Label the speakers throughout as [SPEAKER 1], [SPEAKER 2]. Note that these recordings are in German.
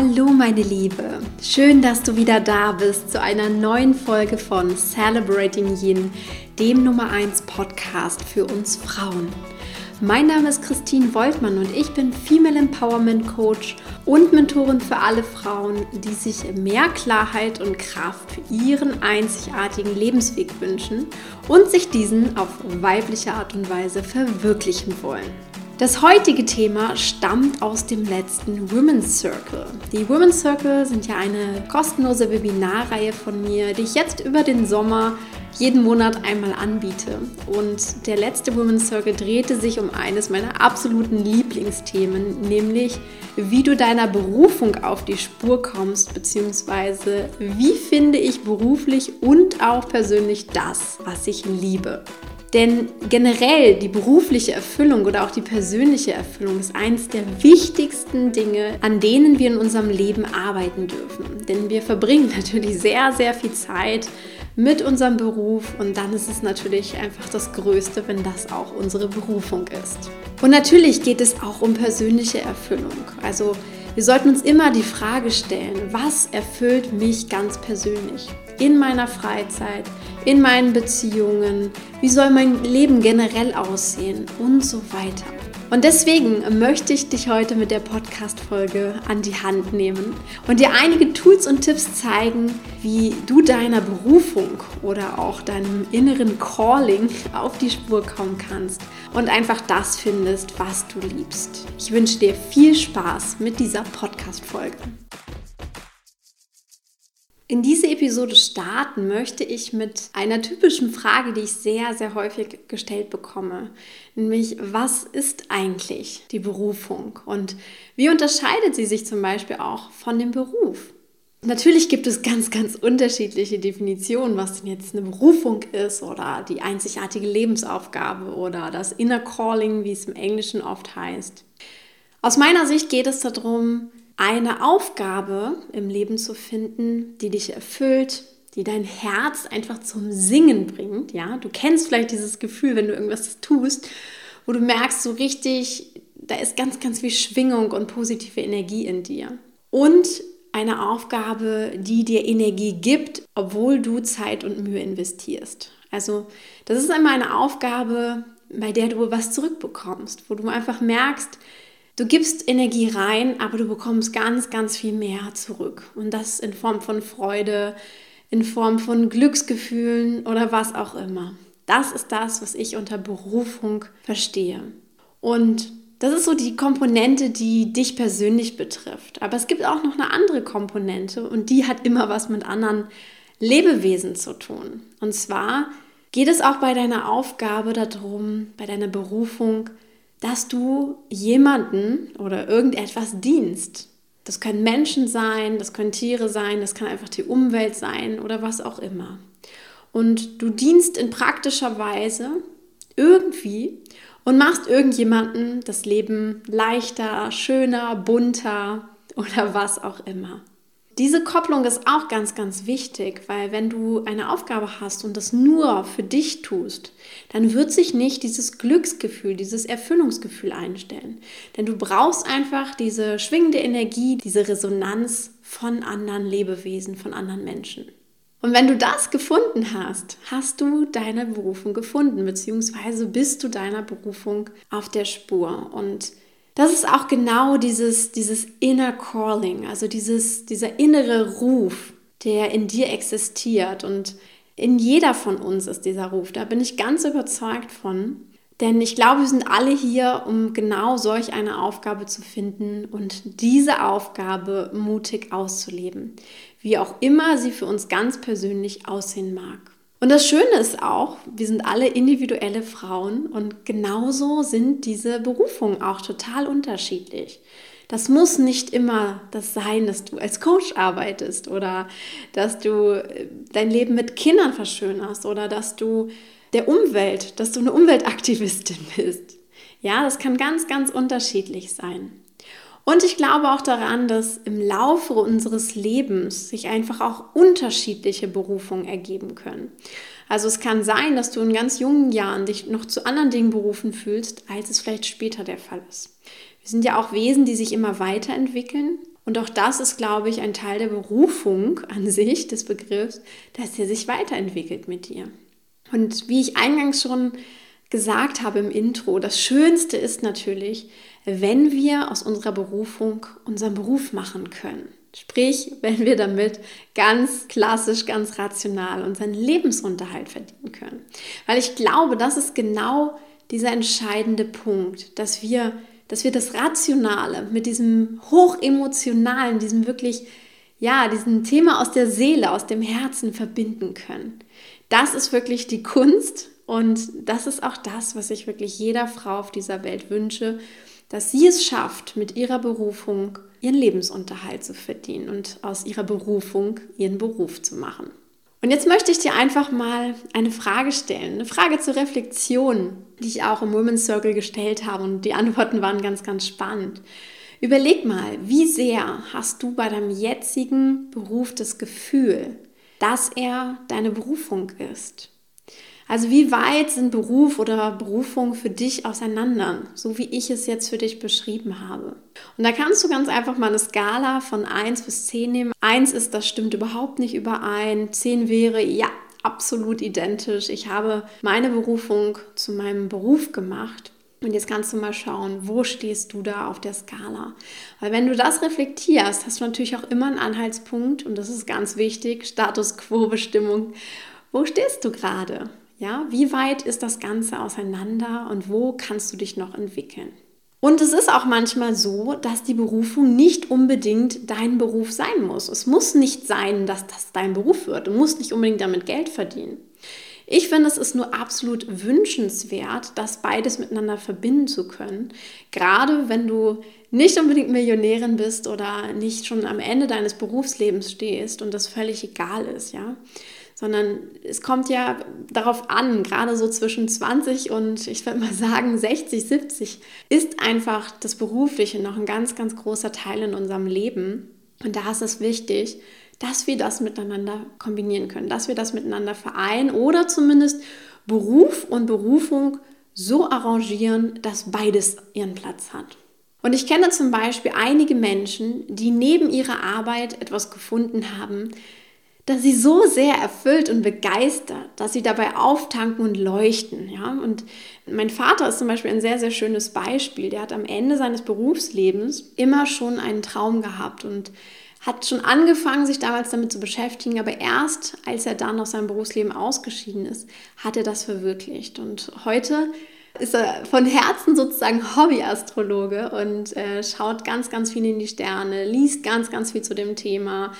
[SPEAKER 1] Hallo meine Liebe, schön, dass du wieder da bist zu einer neuen Folge von Celebrating Yin, dem Nummer 1 Podcast für uns Frauen. Mein Name ist Christine Woltmann und ich bin Female Empowerment Coach und Mentorin für alle Frauen, die sich mehr Klarheit und Kraft für ihren einzigartigen Lebensweg wünschen und sich diesen auf weibliche Art und Weise verwirklichen wollen. Das heutige Thema stammt aus dem letzten Women's Circle. Die Women's Circle sind ja eine kostenlose Webinarreihe von mir, die ich jetzt über den Sommer jeden Monat einmal anbiete. Und der letzte Women's Circle drehte sich um eines meiner absoluten Lieblingsthemen, nämlich wie du deiner Berufung auf die Spur kommst, beziehungsweise wie finde ich beruflich und auch persönlich das, was ich liebe. Denn generell die berufliche Erfüllung oder auch die persönliche Erfüllung ist eines der wichtigsten Dinge, an denen wir in unserem Leben arbeiten dürfen. Denn wir verbringen natürlich sehr, sehr viel Zeit mit unserem Beruf und dann ist es natürlich einfach das Größte, wenn das auch unsere Berufung ist. Und natürlich geht es auch um persönliche Erfüllung. Also wir sollten uns immer die Frage stellen, was erfüllt mich ganz persönlich in meiner Freizeit, in meinen Beziehungen, wie soll mein Leben generell aussehen und so weiter. Und deswegen möchte ich dich heute mit der Podcast-Folge an die Hand nehmen und dir einige Tools und Tipps zeigen, wie du deiner Berufung oder auch deinem inneren Calling auf die Spur kommen kannst und einfach das findest, was du liebst. Ich wünsche dir viel Spaß mit dieser Podcast-Folge. In diese Episode starten möchte ich mit einer typischen Frage, die ich sehr, sehr häufig gestellt bekomme. Nämlich, was ist eigentlich die Berufung und wie unterscheidet sie sich zum Beispiel auch von dem Beruf? Natürlich gibt es ganz, ganz unterschiedliche Definitionen, was denn jetzt eine Berufung ist oder die einzigartige Lebensaufgabe oder das Inner Calling, wie es im Englischen oft heißt. Aus meiner Sicht geht es darum, eine Aufgabe im Leben zu finden, die dich erfüllt, die dein Herz einfach zum Singen bringt. Ja, du kennst vielleicht dieses Gefühl, wenn du irgendwas tust, wo du merkst, so richtig, da ist ganz, ganz viel Schwingung und positive Energie in dir. Und eine Aufgabe, die dir Energie gibt, obwohl du Zeit und Mühe investierst. Also, das ist einmal eine Aufgabe, bei der du was zurückbekommst, wo du einfach merkst, Du gibst Energie rein, aber du bekommst ganz, ganz viel mehr zurück. Und das in Form von Freude, in Form von Glücksgefühlen oder was auch immer. Das ist das, was ich unter Berufung verstehe. Und das ist so die Komponente, die dich persönlich betrifft. Aber es gibt auch noch eine andere Komponente und die hat immer was mit anderen Lebewesen zu tun. Und zwar geht es auch bei deiner Aufgabe darum, bei deiner Berufung, dass du jemanden oder irgendetwas dienst. Das können Menschen sein, das können Tiere sein, das kann einfach die Umwelt sein oder was auch immer. Und du dienst in praktischer Weise irgendwie und machst irgendjemanden das Leben leichter, schöner, bunter oder was auch immer. Diese Kopplung ist auch ganz, ganz wichtig, weil wenn du eine Aufgabe hast und das nur für dich tust, dann wird sich nicht dieses Glücksgefühl, dieses Erfüllungsgefühl einstellen. Denn du brauchst einfach diese schwingende Energie, diese Resonanz von anderen Lebewesen, von anderen Menschen. Und wenn du das gefunden hast, hast du deine Berufung gefunden, beziehungsweise bist du deiner Berufung auf der Spur. Und das ist auch genau dieses, dieses Inner Calling, also dieses, dieser innere Ruf, der in dir existiert. Und in jeder von uns ist dieser Ruf. Da bin ich ganz überzeugt von. Denn ich glaube, wir sind alle hier, um genau solch eine Aufgabe zu finden und diese Aufgabe mutig auszuleben, wie auch immer sie für uns ganz persönlich aussehen mag. Und das Schöne ist auch, wir sind alle individuelle Frauen und genauso sind diese Berufungen auch total unterschiedlich. Das muss nicht immer das sein, dass du als Coach arbeitest oder dass du äh, dein Leben mit Kindern verschönerst oder dass du der Umwelt, dass du eine Umweltaktivistin bist. Ja, das kann ganz, ganz unterschiedlich sein. Und ich glaube auch daran, dass im Laufe unseres Lebens sich einfach auch unterschiedliche Berufungen ergeben können. Also es kann sein, dass du in ganz jungen Jahren dich noch zu anderen Dingen berufen fühlst, als es vielleicht später der Fall ist. Wir sind ja auch Wesen, die sich immer weiterentwickeln. Und auch das ist, glaube ich, ein Teil der Berufung an sich, des Begriffs, dass er sich weiterentwickelt mit dir. Und wie ich eingangs schon gesagt habe im Intro, das Schönste ist natürlich, wenn wir aus unserer Berufung unseren Beruf machen können. Sprich, wenn wir damit ganz klassisch, ganz rational unseren Lebensunterhalt verdienen können. Weil ich glaube, das ist genau dieser entscheidende Punkt, dass wir, dass wir das Rationale mit diesem hochemotionalen, diesem wirklich, ja, diesem Thema aus der Seele, aus dem Herzen verbinden können. Das ist wirklich die Kunst und das ist auch das, was ich wirklich jeder Frau auf dieser Welt wünsche, dass sie es schafft, mit ihrer Berufung ihren Lebensunterhalt zu verdienen und aus ihrer Berufung ihren Beruf zu machen. Und jetzt möchte ich dir einfach mal eine Frage stellen, eine Frage zur Reflexion, die ich auch im Women's Circle gestellt habe und die Antworten waren ganz, ganz spannend. Überleg mal, wie sehr hast du bei deinem jetzigen Beruf das Gefühl, dass er deine Berufung ist? Also wie weit sind Beruf oder Berufung für dich auseinander, so wie ich es jetzt für dich beschrieben habe? Und da kannst du ganz einfach mal eine Skala von 1 bis 10 nehmen. 1 ist, das stimmt überhaupt nicht überein. 10 wäre, ja, absolut identisch. Ich habe meine Berufung zu meinem Beruf gemacht. Und jetzt kannst du mal schauen, wo stehst du da auf der Skala? Weil wenn du das reflektierst, hast du natürlich auch immer einen Anhaltspunkt und das ist ganz wichtig, Status Quo-Bestimmung. Wo stehst du gerade? Ja, wie weit ist das Ganze auseinander und wo kannst du dich noch entwickeln? Und es ist auch manchmal so, dass die Berufung nicht unbedingt dein Beruf sein muss. Es muss nicht sein, dass das dein Beruf wird. Du musst nicht unbedingt damit Geld verdienen. Ich finde, es ist nur absolut wünschenswert, das beides miteinander verbinden zu können. Gerade wenn du nicht unbedingt Millionärin bist oder nicht schon am Ende deines Berufslebens stehst und das völlig egal ist, ja sondern es kommt ja darauf an, gerade so zwischen 20 und ich würde mal sagen 60, 70 ist einfach das Berufliche noch ein ganz, ganz großer Teil in unserem Leben. Und da ist es wichtig, dass wir das miteinander kombinieren können, dass wir das miteinander vereinen oder zumindest Beruf und Berufung so arrangieren, dass beides ihren Platz hat. Und ich kenne zum Beispiel einige Menschen, die neben ihrer Arbeit etwas gefunden haben, dass sie so sehr erfüllt und begeistert, dass sie dabei auftanken und leuchten. Ja? Und mein Vater ist zum Beispiel ein sehr, sehr schönes Beispiel. Der hat am Ende seines Berufslebens immer schon einen Traum gehabt und hat schon angefangen, sich damals damit zu beschäftigen, aber erst als er dann aus seinem Berufsleben ausgeschieden ist, hat er das verwirklicht. Und heute ist er von Herzen sozusagen Hobbyastrologe und äh, schaut ganz, ganz viel in die Sterne, liest ganz, ganz viel zu dem Thema,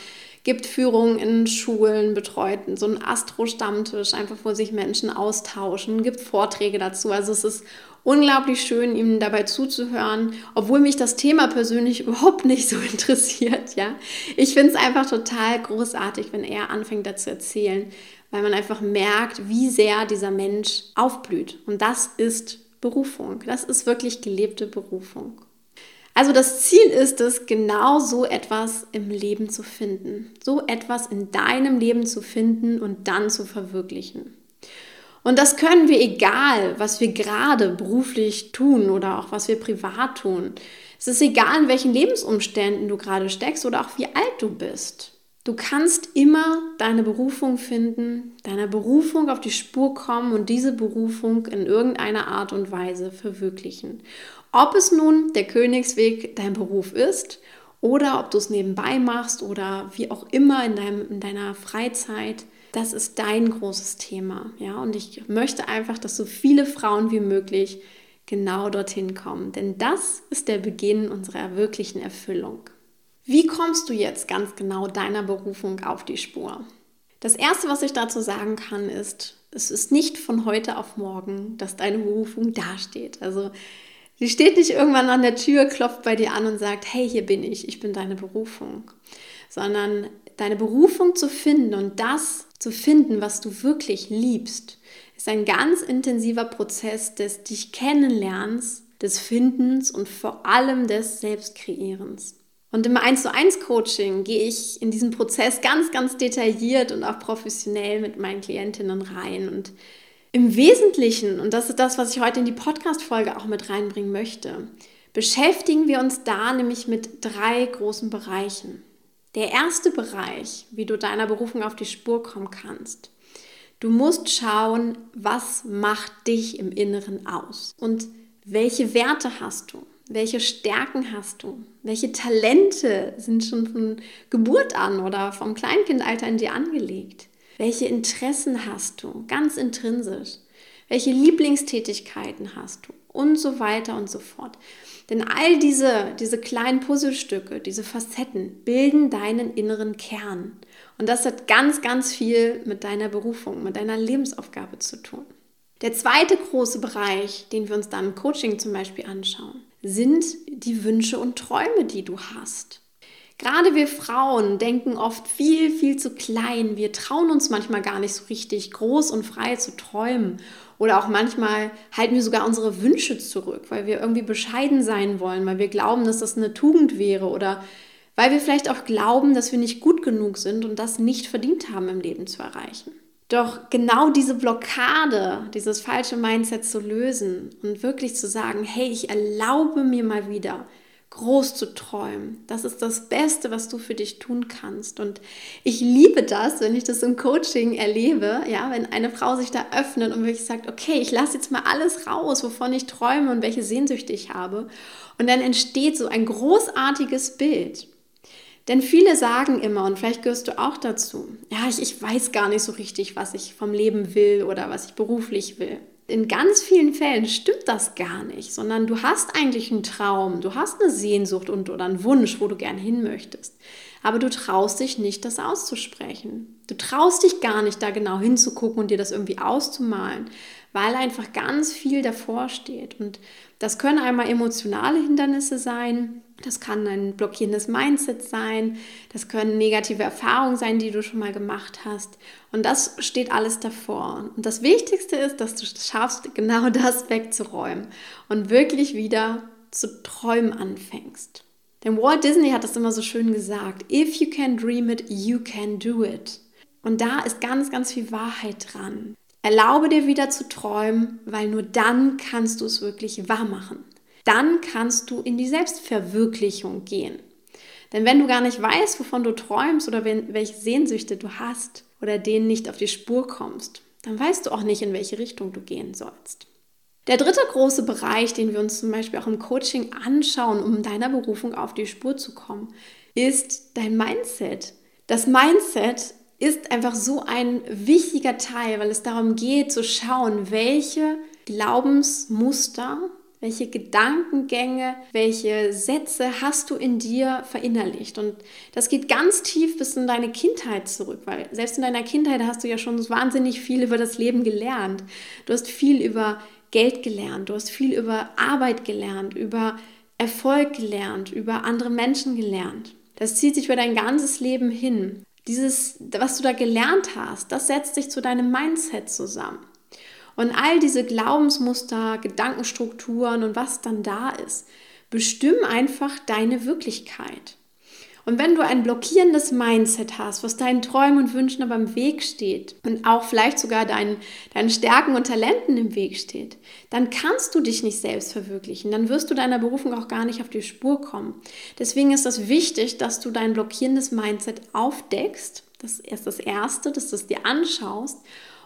[SPEAKER 1] gibt Führungen in Schulen, betreut so einen Astro-Stammtisch, einfach wo sich Menschen austauschen, gibt Vorträge dazu. Also es ist unglaublich schön, ihm dabei zuzuhören, obwohl mich das Thema persönlich überhaupt nicht so interessiert. Ja, ich finde es einfach total großartig, wenn er anfängt, dazu zu erzählen, weil man einfach merkt, wie sehr dieser Mensch aufblüht. Und das ist Berufung. Das ist wirklich gelebte Berufung. Also das Ziel ist es, genau so etwas im Leben zu finden, so etwas in deinem Leben zu finden und dann zu verwirklichen. Und das können wir, egal was wir gerade beruflich tun oder auch was wir privat tun. Es ist egal, in welchen Lebensumständen du gerade steckst oder auch wie alt du bist. Du kannst immer deine Berufung finden, deiner Berufung auf die Spur kommen und diese Berufung in irgendeiner Art und Weise verwirklichen. Ob es nun der Königsweg dein Beruf ist oder ob du es nebenbei machst oder wie auch immer in, deinem, in deiner Freizeit, das ist dein großes Thema. Ja? Und ich möchte einfach, dass so viele Frauen wie möglich genau dorthin kommen. Denn das ist der Beginn unserer wirklichen Erfüllung. Wie kommst du jetzt ganz genau deiner Berufung auf die Spur? Das Erste, was ich dazu sagen kann, ist, es ist nicht von heute auf morgen, dass deine Berufung dasteht. Also Sie steht nicht irgendwann an der Tür, klopft bei dir an und sagt, hey, hier bin ich, ich bin deine Berufung, sondern deine Berufung zu finden und das zu finden, was du wirklich liebst, ist ein ganz intensiver Prozess des dich kennenlernens, des Findens und vor allem des Selbstkreierens. Und im 1 zu 1 Coaching gehe ich in diesen Prozess ganz, ganz detailliert und auch professionell mit meinen Klientinnen rein und im Wesentlichen, und das ist das, was ich heute in die Podcast-Folge auch mit reinbringen möchte, beschäftigen wir uns da nämlich mit drei großen Bereichen. Der erste Bereich, wie du deiner Berufung auf die Spur kommen kannst. Du musst schauen, was macht dich im Inneren aus und welche Werte hast du, welche Stärken hast du, welche Talente sind schon von Geburt an oder vom Kleinkindalter in dir angelegt, welche Interessen hast du, ganz intrinsisch, welche Lieblingstätigkeiten hast du und so weiter und so fort. Denn all diese, diese kleinen Puzzlestücke, diese Facetten bilden deinen inneren Kern. Und das hat ganz, ganz viel mit deiner Berufung, mit deiner Lebensaufgabe zu tun. Der zweite große Bereich, den wir uns dann im Coaching zum Beispiel anschauen, sind die Wünsche und Träume, die du hast. Gerade wir Frauen denken oft viel, viel zu klein. Wir trauen uns manchmal gar nicht so richtig groß und frei zu träumen. Oder auch manchmal halten wir sogar unsere Wünsche zurück, weil wir irgendwie bescheiden sein wollen, weil wir glauben, dass das eine Tugend wäre oder weil wir vielleicht auch glauben, dass wir nicht gut genug sind und das nicht verdient haben im Leben zu erreichen. Doch genau diese Blockade, dieses falsche Mindset zu lösen und wirklich zu sagen, hey, ich erlaube mir mal wieder, groß zu träumen. Das ist das Beste, was du für dich tun kannst. Und ich liebe das, wenn ich das im Coaching erlebe, ja, wenn eine Frau sich da öffnet und wirklich sagt, okay, ich lasse jetzt mal alles raus, wovon ich träume und welche Sehnsüchte ich habe. Und dann entsteht so ein großartiges Bild. Denn viele sagen immer, und vielleicht gehörst du auch dazu, ja, ich, ich weiß gar nicht so richtig, was ich vom Leben will oder was ich beruflich will in ganz vielen Fällen stimmt das gar nicht, sondern du hast eigentlich einen Traum, du hast eine Sehnsucht und oder einen Wunsch, wo du gern hin möchtest. Aber du traust dich nicht, das auszusprechen. Du traust dich gar nicht, da genau hinzugucken und dir das irgendwie auszumalen, weil einfach ganz viel davor steht. Und das können einmal emotionale Hindernisse sein, das kann ein blockierendes Mindset sein, das können negative Erfahrungen sein, die du schon mal gemacht hast. Und das steht alles davor. Und das Wichtigste ist, dass du es schaffst, genau das wegzuräumen und wirklich wieder zu träumen anfängst. Denn Walt Disney hat das immer so schön gesagt, if you can dream it, you can do it. Und da ist ganz, ganz viel Wahrheit dran. Erlaube dir wieder zu träumen, weil nur dann kannst du es wirklich wahr machen. Dann kannst du in die Selbstverwirklichung gehen. Denn wenn du gar nicht weißt, wovon du träumst oder welche Sehnsüchte du hast oder denen nicht auf die Spur kommst, dann weißt du auch nicht, in welche Richtung du gehen sollst. Der dritte große Bereich, den wir uns zum Beispiel auch im Coaching anschauen, um deiner Berufung auf die Spur zu kommen, ist dein Mindset. Das Mindset ist einfach so ein wichtiger Teil, weil es darum geht zu schauen, welche Glaubensmuster, welche Gedankengänge, welche Sätze hast du in dir verinnerlicht? Und das geht ganz tief bis in deine Kindheit zurück, weil selbst in deiner Kindheit hast du ja schon wahnsinnig viel über das Leben gelernt. Du hast viel über Geld gelernt, du hast viel über Arbeit gelernt, über Erfolg gelernt, über andere Menschen gelernt. Das zieht sich über dein ganzes Leben hin. Dieses, was du da gelernt hast, das setzt sich zu deinem Mindset zusammen. Und all diese Glaubensmuster, Gedankenstrukturen und was dann da ist, bestimmen einfach deine Wirklichkeit. Und wenn du ein blockierendes Mindset hast, was deinen Träumen und Wünschen aber im Weg steht und auch vielleicht sogar deinen, deinen Stärken und Talenten im Weg steht, dann kannst du dich nicht selbst verwirklichen. Dann wirst du deiner Berufung auch gar nicht auf die Spur kommen. Deswegen ist es wichtig, dass du dein blockierendes Mindset aufdeckst. Das ist das Erste, dass du es dir anschaust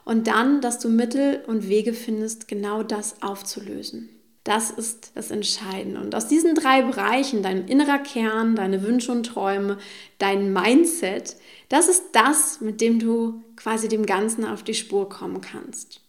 [SPEAKER 1] und dann, dass du Mittel und Wege findest, genau das aufzulösen. Das ist das Entscheidende. Und aus diesen drei Bereichen, dein innerer Kern, deine Wünsche und Träume, dein Mindset, das ist das, mit dem du quasi dem Ganzen auf die Spur kommen kannst.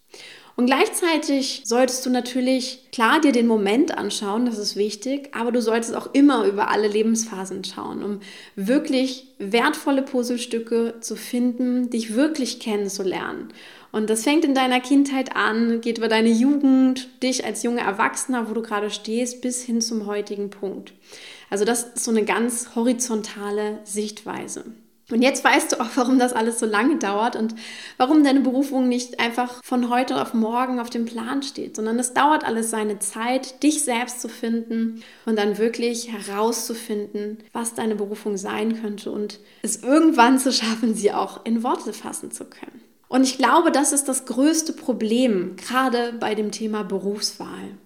[SPEAKER 1] Und gleichzeitig solltest du natürlich klar dir den Moment anschauen, das ist wichtig, aber du solltest auch immer über alle Lebensphasen schauen, um wirklich wertvolle Puzzlestücke zu finden, dich wirklich kennenzulernen und das fängt in deiner Kindheit an, geht über deine Jugend, dich als junger Erwachsener, wo du gerade stehst, bis hin zum heutigen Punkt. Also das ist so eine ganz horizontale Sichtweise. Und jetzt weißt du auch, warum das alles so lange dauert und warum deine Berufung nicht einfach von heute auf morgen auf dem Plan steht, sondern es dauert alles seine Zeit, dich selbst zu finden und dann wirklich herauszufinden, was deine Berufung sein könnte und es irgendwann zu schaffen, sie auch in Worte fassen zu können. Und ich glaube, das ist das größte Problem, gerade bei dem Thema Berufswahl.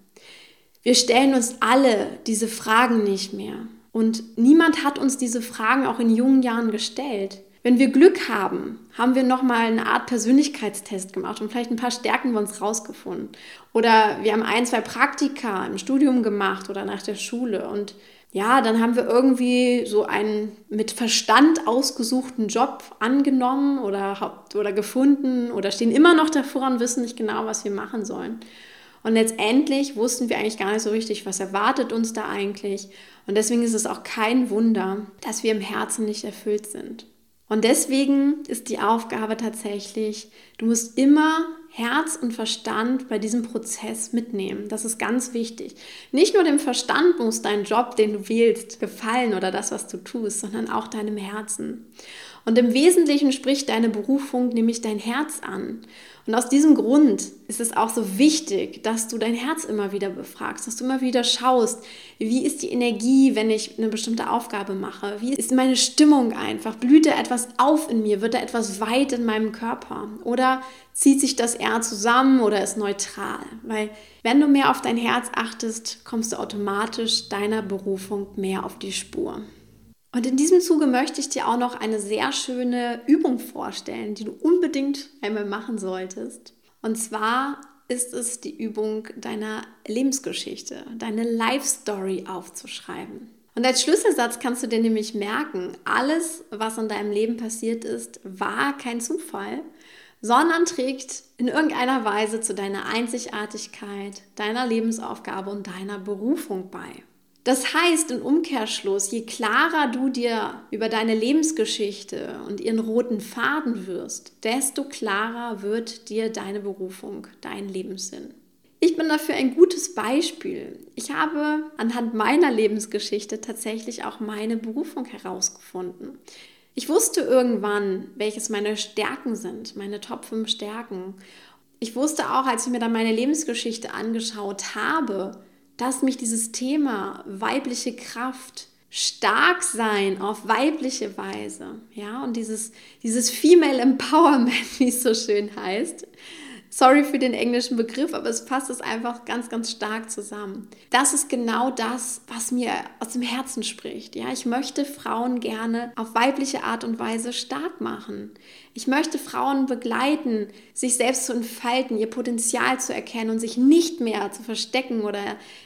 [SPEAKER 1] Wir stellen uns alle diese Fragen nicht mehr. Und niemand hat uns diese Fragen auch in jungen Jahren gestellt. Wenn wir Glück haben, haben wir nochmal eine Art Persönlichkeitstest gemacht und vielleicht ein paar Stärken bei uns rausgefunden. Oder wir haben ein, zwei Praktika im Studium gemacht oder nach der Schule. Und ja, dann haben wir irgendwie so einen mit Verstand ausgesuchten Job angenommen oder, oder gefunden oder stehen immer noch davor und wissen nicht genau, was wir machen sollen. Und letztendlich wussten wir eigentlich gar nicht so richtig, was erwartet uns da eigentlich. Und deswegen ist es auch kein Wunder, dass wir im Herzen nicht erfüllt sind. Und deswegen ist die Aufgabe tatsächlich, du musst immer Herz und Verstand bei diesem Prozess mitnehmen. Das ist ganz wichtig. Nicht nur dem Verstand muss dein Job, den du wählst, gefallen oder das, was du tust, sondern auch deinem Herzen. Und im Wesentlichen spricht deine Berufung nämlich dein Herz an. Und aus diesem Grund ist es auch so wichtig, dass du dein Herz immer wieder befragst, dass du immer wieder schaust, wie ist die Energie, wenn ich eine bestimmte Aufgabe mache? Wie ist meine Stimmung einfach? Blüht da etwas auf in mir? Wird da etwas weit in meinem Körper? Oder zieht sich das eher zusammen oder ist neutral? Weil wenn du mehr auf dein Herz achtest, kommst du automatisch deiner Berufung mehr auf die Spur. Und in diesem Zuge möchte ich dir auch noch eine sehr schöne Übung vorstellen, die du unbedingt einmal machen solltest. Und zwar ist es die Übung deiner Lebensgeschichte, deine Life Story aufzuschreiben. Und als Schlüsselsatz kannst du dir nämlich merken, alles, was in deinem Leben passiert ist, war kein Zufall, sondern trägt in irgendeiner Weise zu deiner Einzigartigkeit, deiner Lebensaufgabe und deiner Berufung bei. Das heißt im Umkehrschluss, je klarer du dir über deine Lebensgeschichte und ihren roten Faden wirst, desto klarer wird dir deine Berufung, dein Lebenssinn. Ich bin dafür ein gutes Beispiel. Ich habe anhand meiner Lebensgeschichte tatsächlich auch meine Berufung herausgefunden. Ich wusste irgendwann, welches meine Stärken sind, meine Top 5 Stärken. Ich wusste auch, als ich mir dann meine Lebensgeschichte angeschaut habe, dass mich dieses Thema weibliche Kraft, stark sein auf weibliche Weise, ja, und dieses, dieses Female Empowerment, wie es so schön heißt, Sorry für den englischen Begriff, aber es passt es einfach ganz, ganz stark zusammen. Das ist genau das, was mir aus dem Herzen spricht. Ja, ich möchte Frauen gerne auf weibliche Art und Weise stark machen. Ich möchte Frauen begleiten, sich selbst zu entfalten, ihr Potenzial zu erkennen und sich nicht mehr zu verstecken oder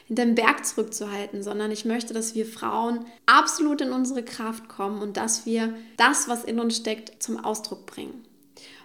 [SPEAKER 1] hinter dem Berg zurückzuhalten, sondern ich möchte, dass wir Frauen absolut in unsere Kraft kommen und dass wir das, was in uns steckt, zum Ausdruck bringen.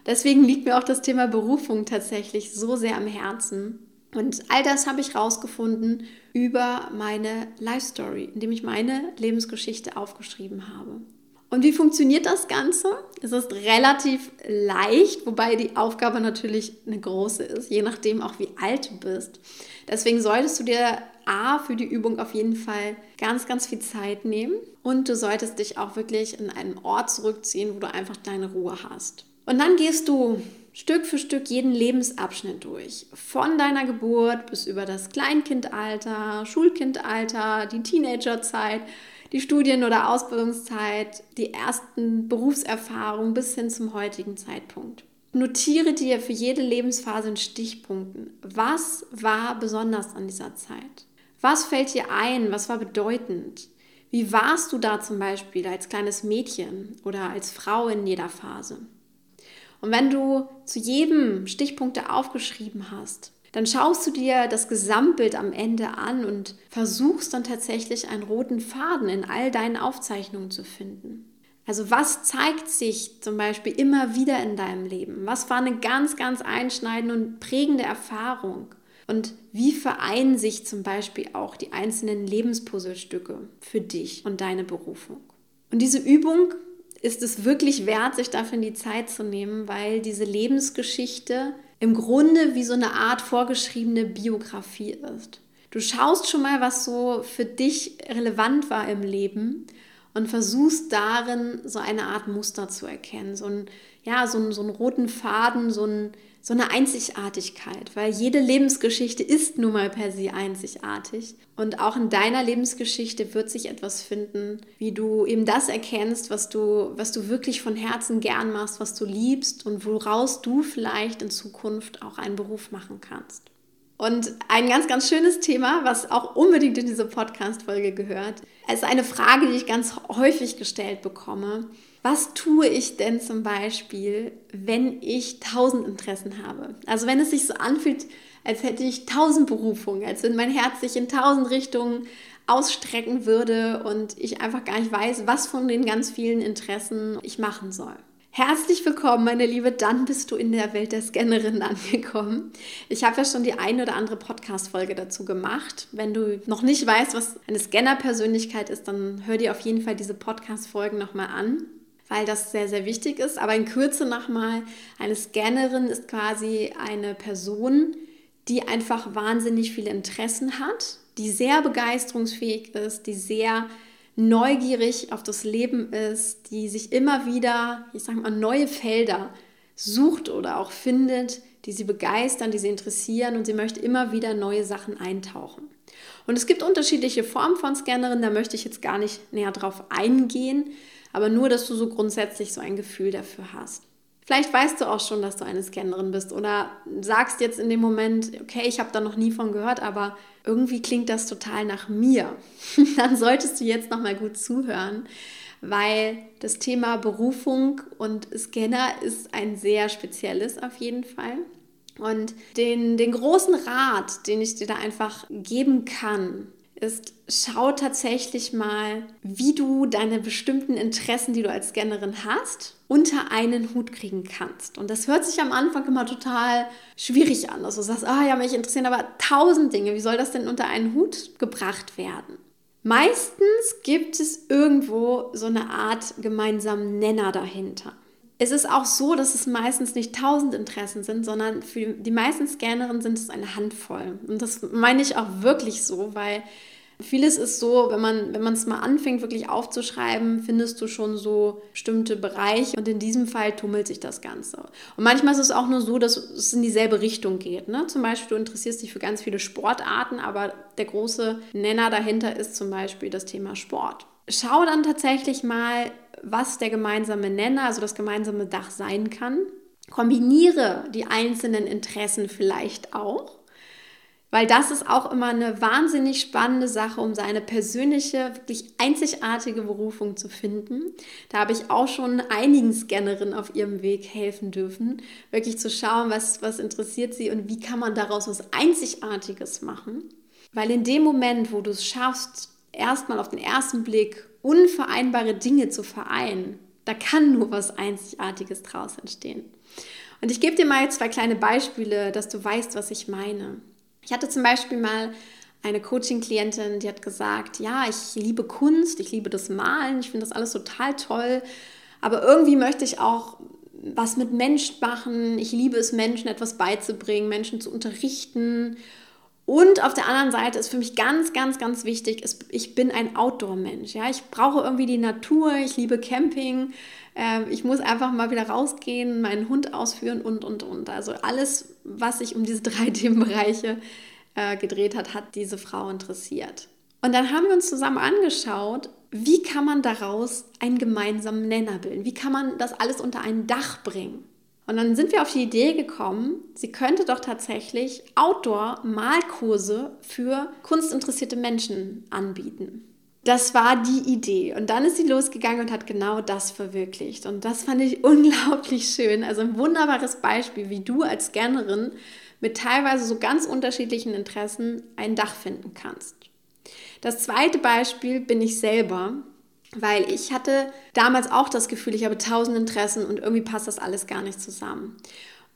[SPEAKER 1] Deswegen liegt mir auch das Thema Berufung tatsächlich so sehr am Herzen. Und all das habe ich rausgefunden über meine Life Story, indem ich meine Lebensgeschichte aufgeschrieben habe. Und wie funktioniert das Ganze? Es ist relativ leicht, wobei die Aufgabe natürlich eine große ist, je nachdem auch wie alt du bist. Deswegen solltest du dir A für die Übung auf jeden Fall ganz, ganz viel Zeit nehmen und du solltest dich auch wirklich in einen Ort zurückziehen, wo du einfach deine Ruhe hast. Und dann gehst du Stück für Stück jeden Lebensabschnitt durch. Von deiner Geburt bis über das Kleinkindalter, Schulkindalter, die Teenagerzeit, die Studien- oder Ausbildungszeit, die ersten Berufserfahrungen bis hin zum heutigen Zeitpunkt. Notiere dir für jede Lebensphase in Stichpunkten. Was war besonders an dieser Zeit? Was fällt dir ein? Was war bedeutend? Wie warst du da zum Beispiel als kleines Mädchen oder als Frau in jeder Phase? Und wenn du zu jedem Stichpunkte aufgeschrieben hast, dann schaust du dir das Gesamtbild am Ende an und versuchst dann tatsächlich einen roten Faden in all deinen Aufzeichnungen zu finden. Also was zeigt sich zum Beispiel immer wieder in deinem Leben? Was war eine ganz, ganz einschneidende und prägende Erfahrung? Und wie vereinen sich zum Beispiel auch die einzelnen Lebenspuzzlestücke für dich und deine Berufung? Und diese Übung ist es wirklich wert, sich dafür in die Zeit zu nehmen, weil diese Lebensgeschichte im Grunde wie so eine Art vorgeschriebene Biografie ist. Du schaust schon mal, was so für dich relevant war im Leben und versuchst darin so eine Art Muster zu erkennen, so ein, ja, so, so einen roten Faden, so ein so eine Einzigartigkeit, weil jede Lebensgeschichte ist nun mal per se einzigartig. Und auch in deiner Lebensgeschichte wird sich etwas finden, wie du eben das erkennst, was du, was du wirklich von Herzen gern machst, was du liebst und woraus du vielleicht in Zukunft auch einen Beruf machen kannst. Und ein ganz, ganz schönes Thema, was auch unbedingt in diese Podcast-Folge gehört, ist eine Frage, die ich ganz häufig gestellt bekomme. Was tue ich denn zum Beispiel, wenn ich tausend Interessen habe? Also wenn es sich so anfühlt, als hätte ich tausend Berufungen, als wenn mein Herz sich in tausend Richtungen ausstrecken würde und ich einfach gar nicht weiß, was von den ganz vielen Interessen ich machen soll. Herzlich willkommen, meine Liebe. Dann bist du in der Welt der Scannerin angekommen. Ich habe ja schon die ein oder andere Podcast-Folge dazu gemacht. Wenn du noch nicht weißt, was eine Scanner-Persönlichkeit ist, dann hör dir auf jeden Fall diese Podcast-Folgen nochmal an, weil das sehr, sehr wichtig ist. Aber in Kürze nochmal: Eine Scannerin ist quasi eine Person, die einfach wahnsinnig viele Interessen hat, die sehr begeisterungsfähig ist, die sehr neugierig auf das Leben ist, die sich immer wieder, ich sage mal, neue Felder sucht oder auch findet, die sie begeistern, die sie interessieren und sie möchte immer wieder neue Sachen eintauchen. Und es gibt unterschiedliche Formen von Scannerinnen, da möchte ich jetzt gar nicht näher drauf eingehen, aber nur, dass du so grundsätzlich so ein Gefühl dafür hast. Vielleicht weißt du auch schon, dass du eine Scannerin bist oder sagst jetzt in dem Moment, okay, ich habe da noch nie von gehört, aber irgendwie klingt das total nach mir. Dann solltest du jetzt noch mal gut zuhören, weil das Thema Berufung und Scanner ist ein sehr spezielles auf jeden Fall. Und den, den großen Rat, den ich dir da einfach geben kann, ist, schau tatsächlich mal, wie du deine bestimmten Interessen, die du als Scannerin hast, unter einen Hut kriegen kannst. Und das hört sich am Anfang immer total schwierig an. Also du sagst, ah ja, mich interessieren aber tausend Dinge. Wie soll das denn unter einen Hut gebracht werden? Meistens gibt es irgendwo so eine Art gemeinsamen Nenner dahinter. Es ist auch so, dass es meistens nicht tausend Interessen sind, sondern für die meisten Scannerinnen sind es eine Handvoll. Und das meine ich auch wirklich so, weil Vieles ist so, wenn man wenn man es mal anfängt, wirklich aufzuschreiben, findest du schon so bestimmte Bereiche und in diesem Fall tummelt sich das Ganze. Und manchmal ist es auch nur so, dass es in dieselbe Richtung geht. Ne? Zum Beispiel, du interessierst dich für ganz viele Sportarten, aber der große Nenner dahinter ist zum Beispiel das Thema Sport. Schau dann tatsächlich mal, was der gemeinsame Nenner, also das gemeinsame Dach sein kann. Kombiniere die einzelnen Interessen vielleicht auch weil das ist auch immer eine wahnsinnig spannende Sache, um seine persönliche, wirklich einzigartige Berufung zu finden. Da habe ich auch schon einigen Scannerinnen auf ihrem Weg helfen dürfen, wirklich zu schauen, was, was interessiert sie und wie kann man daraus was Einzigartiges machen. Weil in dem Moment, wo du es schaffst, erstmal auf den ersten Blick unvereinbare Dinge zu vereinen, da kann nur was Einzigartiges draus entstehen. Und ich gebe dir mal zwei kleine Beispiele, dass du weißt, was ich meine. Ich hatte zum Beispiel mal eine Coaching-Klientin, die hat gesagt, ja, ich liebe Kunst, ich liebe das Malen, ich finde das alles total toll, aber irgendwie möchte ich auch was mit Menschen machen. Ich liebe es, Menschen etwas beizubringen, Menschen zu unterrichten. Und auf der anderen Seite ist für mich ganz, ganz, ganz wichtig, ich bin ein Outdoor-Mensch. Ja? Ich brauche irgendwie die Natur, ich liebe Camping, ähm, ich muss einfach mal wieder rausgehen, meinen Hund ausführen und, und, und. Also alles, was sich um diese drei Themenbereiche äh, gedreht hat, hat diese Frau interessiert. Und dann haben wir uns zusammen angeschaut, wie kann man daraus einen gemeinsamen Nenner bilden? Wie kann man das alles unter ein Dach bringen? Und dann sind wir auf die Idee gekommen, sie könnte doch tatsächlich Outdoor-Malkurse für kunstinteressierte Menschen anbieten. Das war die Idee. Und dann ist sie losgegangen und hat genau das verwirklicht. Und das fand ich unglaublich schön. Also ein wunderbares Beispiel, wie du als Scannerin mit teilweise so ganz unterschiedlichen Interessen ein Dach finden kannst. Das zweite Beispiel bin ich selber, weil ich hatte damals auch das Gefühl, ich habe tausend Interessen und irgendwie passt das alles gar nicht zusammen.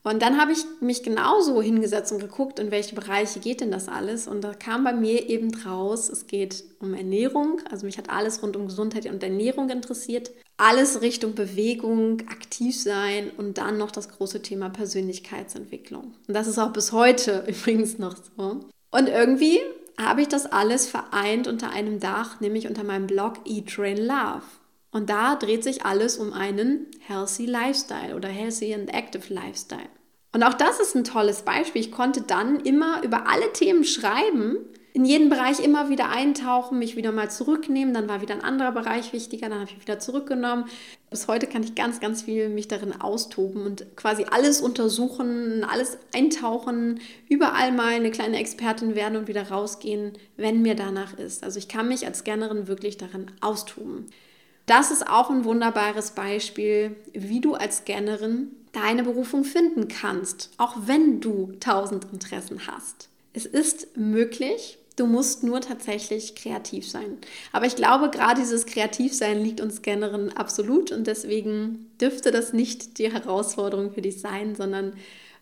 [SPEAKER 1] Und dann habe ich mich genauso hingesetzt und geguckt, in welche Bereiche geht denn das alles. Und da kam bei mir eben raus, es geht um Ernährung. Also mich hat alles rund um Gesundheit und Ernährung interessiert. Alles Richtung Bewegung, aktiv sein und dann noch das große Thema Persönlichkeitsentwicklung. Und das ist auch bis heute übrigens noch so. Und irgendwie habe ich das alles vereint unter einem Dach, nämlich unter meinem Blog Eat, Train, Love. Und da dreht sich alles um einen Healthy Lifestyle oder Healthy and Active Lifestyle. Und auch das ist ein tolles Beispiel. Ich konnte dann immer über alle Themen schreiben, in jeden Bereich immer wieder eintauchen, mich wieder mal zurücknehmen, dann war wieder ein anderer Bereich wichtiger, dann habe ich wieder zurückgenommen. Bis heute kann ich ganz, ganz viel mich darin austoben und quasi alles untersuchen, alles eintauchen, überall mal eine kleine Expertin werden und wieder rausgehen, wenn mir danach ist. Also ich kann mich als Scannerin wirklich darin austoben. Das ist auch ein wunderbares Beispiel, wie du als Scannerin deine Berufung finden kannst, auch wenn du tausend Interessen hast. Es ist möglich, Du musst nur tatsächlich kreativ sein. Aber ich glaube, gerade dieses Kreativsein liegt uns Scannerinnen absolut und deswegen dürfte das nicht die Herausforderung für dich sein, sondern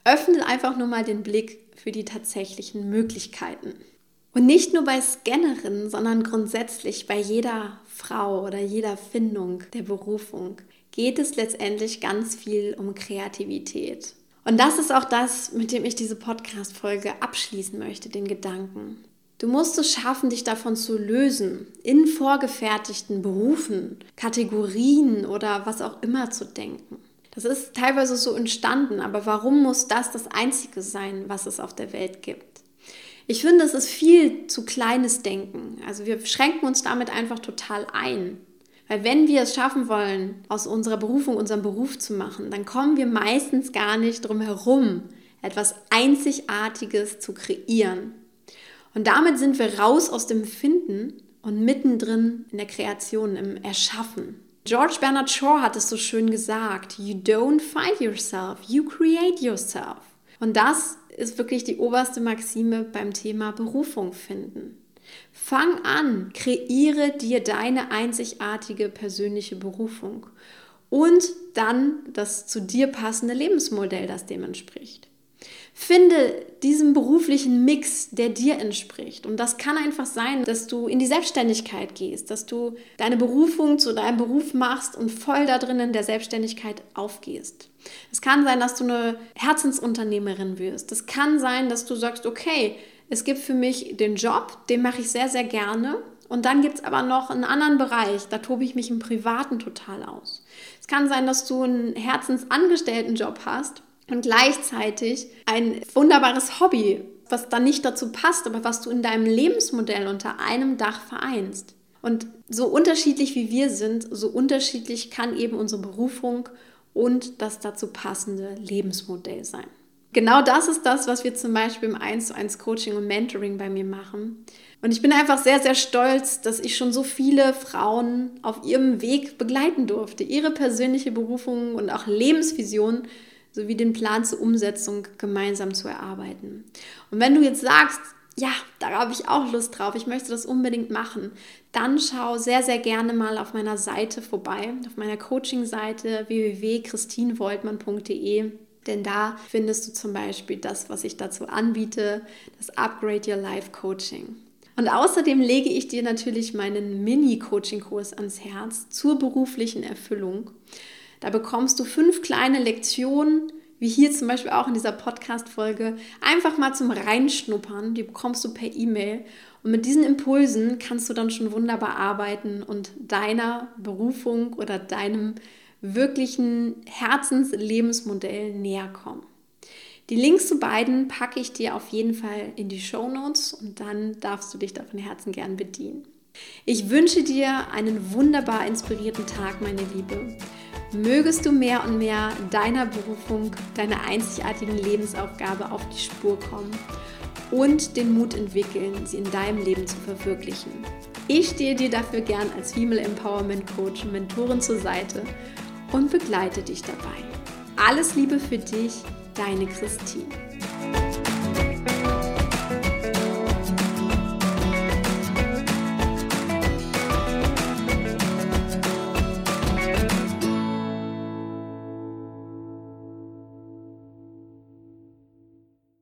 [SPEAKER 1] öffne einfach nur mal den Blick für die tatsächlichen Möglichkeiten. Und nicht nur bei Scannerinnen, sondern grundsätzlich bei jeder Frau oder jeder Findung der Berufung geht es letztendlich ganz viel um Kreativität. Und das ist auch das, mit dem ich diese Podcast-Folge abschließen möchte, den Gedanken. Du musst es schaffen, dich davon zu lösen, in vorgefertigten Berufen, Kategorien oder was auch immer zu denken. Das ist teilweise so entstanden, aber warum muss das das Einzige sein, was es auf der Welt gibt? Ich finde, es ist viel zu kleines Denken. Also wir schränken uns damit einfach total ein. Weil wenn wir es schaffen wollen, aus unserer Berufung unseren Beruf zu machen, dann kommen wir meistens gar nicht drum herum, etwas Einzigartiges zu kreieren. Und damit sind wir raus aus dem Finden und mittendrin in der Kreation, im Erschaffen. George Bernard Shaw hat es so schön gesagt, You don't find yourself, you create yourself. Und das ist wirklich die oberste Maxime beim Thema Berufung finden. Fang an, kreiere dir deine einzigartige persönliche Berufung und dann das zu dir passende Lebensmodell, das dem entspricht. Finde diesen beruflichen Mix, der dir entspricht. Und das kann einfach sein, dass du in die Selbstständigkeit gehst, dass du deine Berufung zu deinem Beruf machst und voll da drin in der Selbstständigkeit aufgehst. Es kann sein, dass du eine Herzensunternehmerin wirst. Es kann sein, dass du sagst, okay, es gibt für mich den Job, den mache ich sehr, sehr gerne. Und dann gibt es aber noch einen anderen Bereich, da tobe ich mich im Privaten total aus. Es kann sein, dass du einen Herzensangestelltenjob hast und gleichzeitig ein wunderbares Hobby, was dann nicht dazu passt, aber was du in deinem Lebensmodell unter einem Dach vereinst. Und so unterschiedlich wie wir sind, so unterschiedlich kann eben unsere Berufung und das dazu passende Lebensmodell sein. Genau das ist das, was wir zum Beispiel im 1 zu 1 Coaching und Mentoring bei mir machen. Und ich bin einfach sehr, sehr stolz, dass ich schon so viele Frauen auf ihrem Weg begleiten durfte, ihre persönliche Berufung und auch Lebensvision sowie den Plan zur Umsetzung gemeinsam zu erarbeiten. Und wenn du jetzt sagst, ja, da habe ich auch Lust drauf, ich möchte das unbedingt machen, dann schau sehr, sehr gerne mal auf meiner Seite vorbei, auf meiner Coaching-Seite www.christinvoltmann.de. Denn da findest du zum Beispiel das, was ich dazu anbiete, das Upgrade Your Life Coaching. Und außerdem lege ich dir natürlich meinen Mini-Coaching-Kurs ans Herz zur beruflichen Erfüllung. Da bekommst du fünf kleine Lektionen, wie hier zum Beispiel auch in dieser Podcast-Folge, einfach mal zum Reinschnuppern. Die bekommst du per E-Mail. Und mit diesen Impulsen kannst du dann schon wunderbar arbeiten und deiner Berufung oder deinem wirklichen Herzenslebensmodell näher kommen. Die Links zu beiden packe ich dir auf jeden Fall in die Show Notes und dann darfst du dich da von Herzen gern bedienen. Ich wünsche dir einen wunderbar inspirierten Tag, meine Liebe. Mögest du mehr und mehr deiner Berufung, deiner einzigartigen Lebensaufgabe auf die Spur kommen und den Mut entwickeln, sie in deinem Leben zu verwirklichen. Ich stehe dir dafür gern als Female Empowerment Coach und Mentorin zur Seite und begleite dich dabei. Alles Liebe für dich, deine Christine.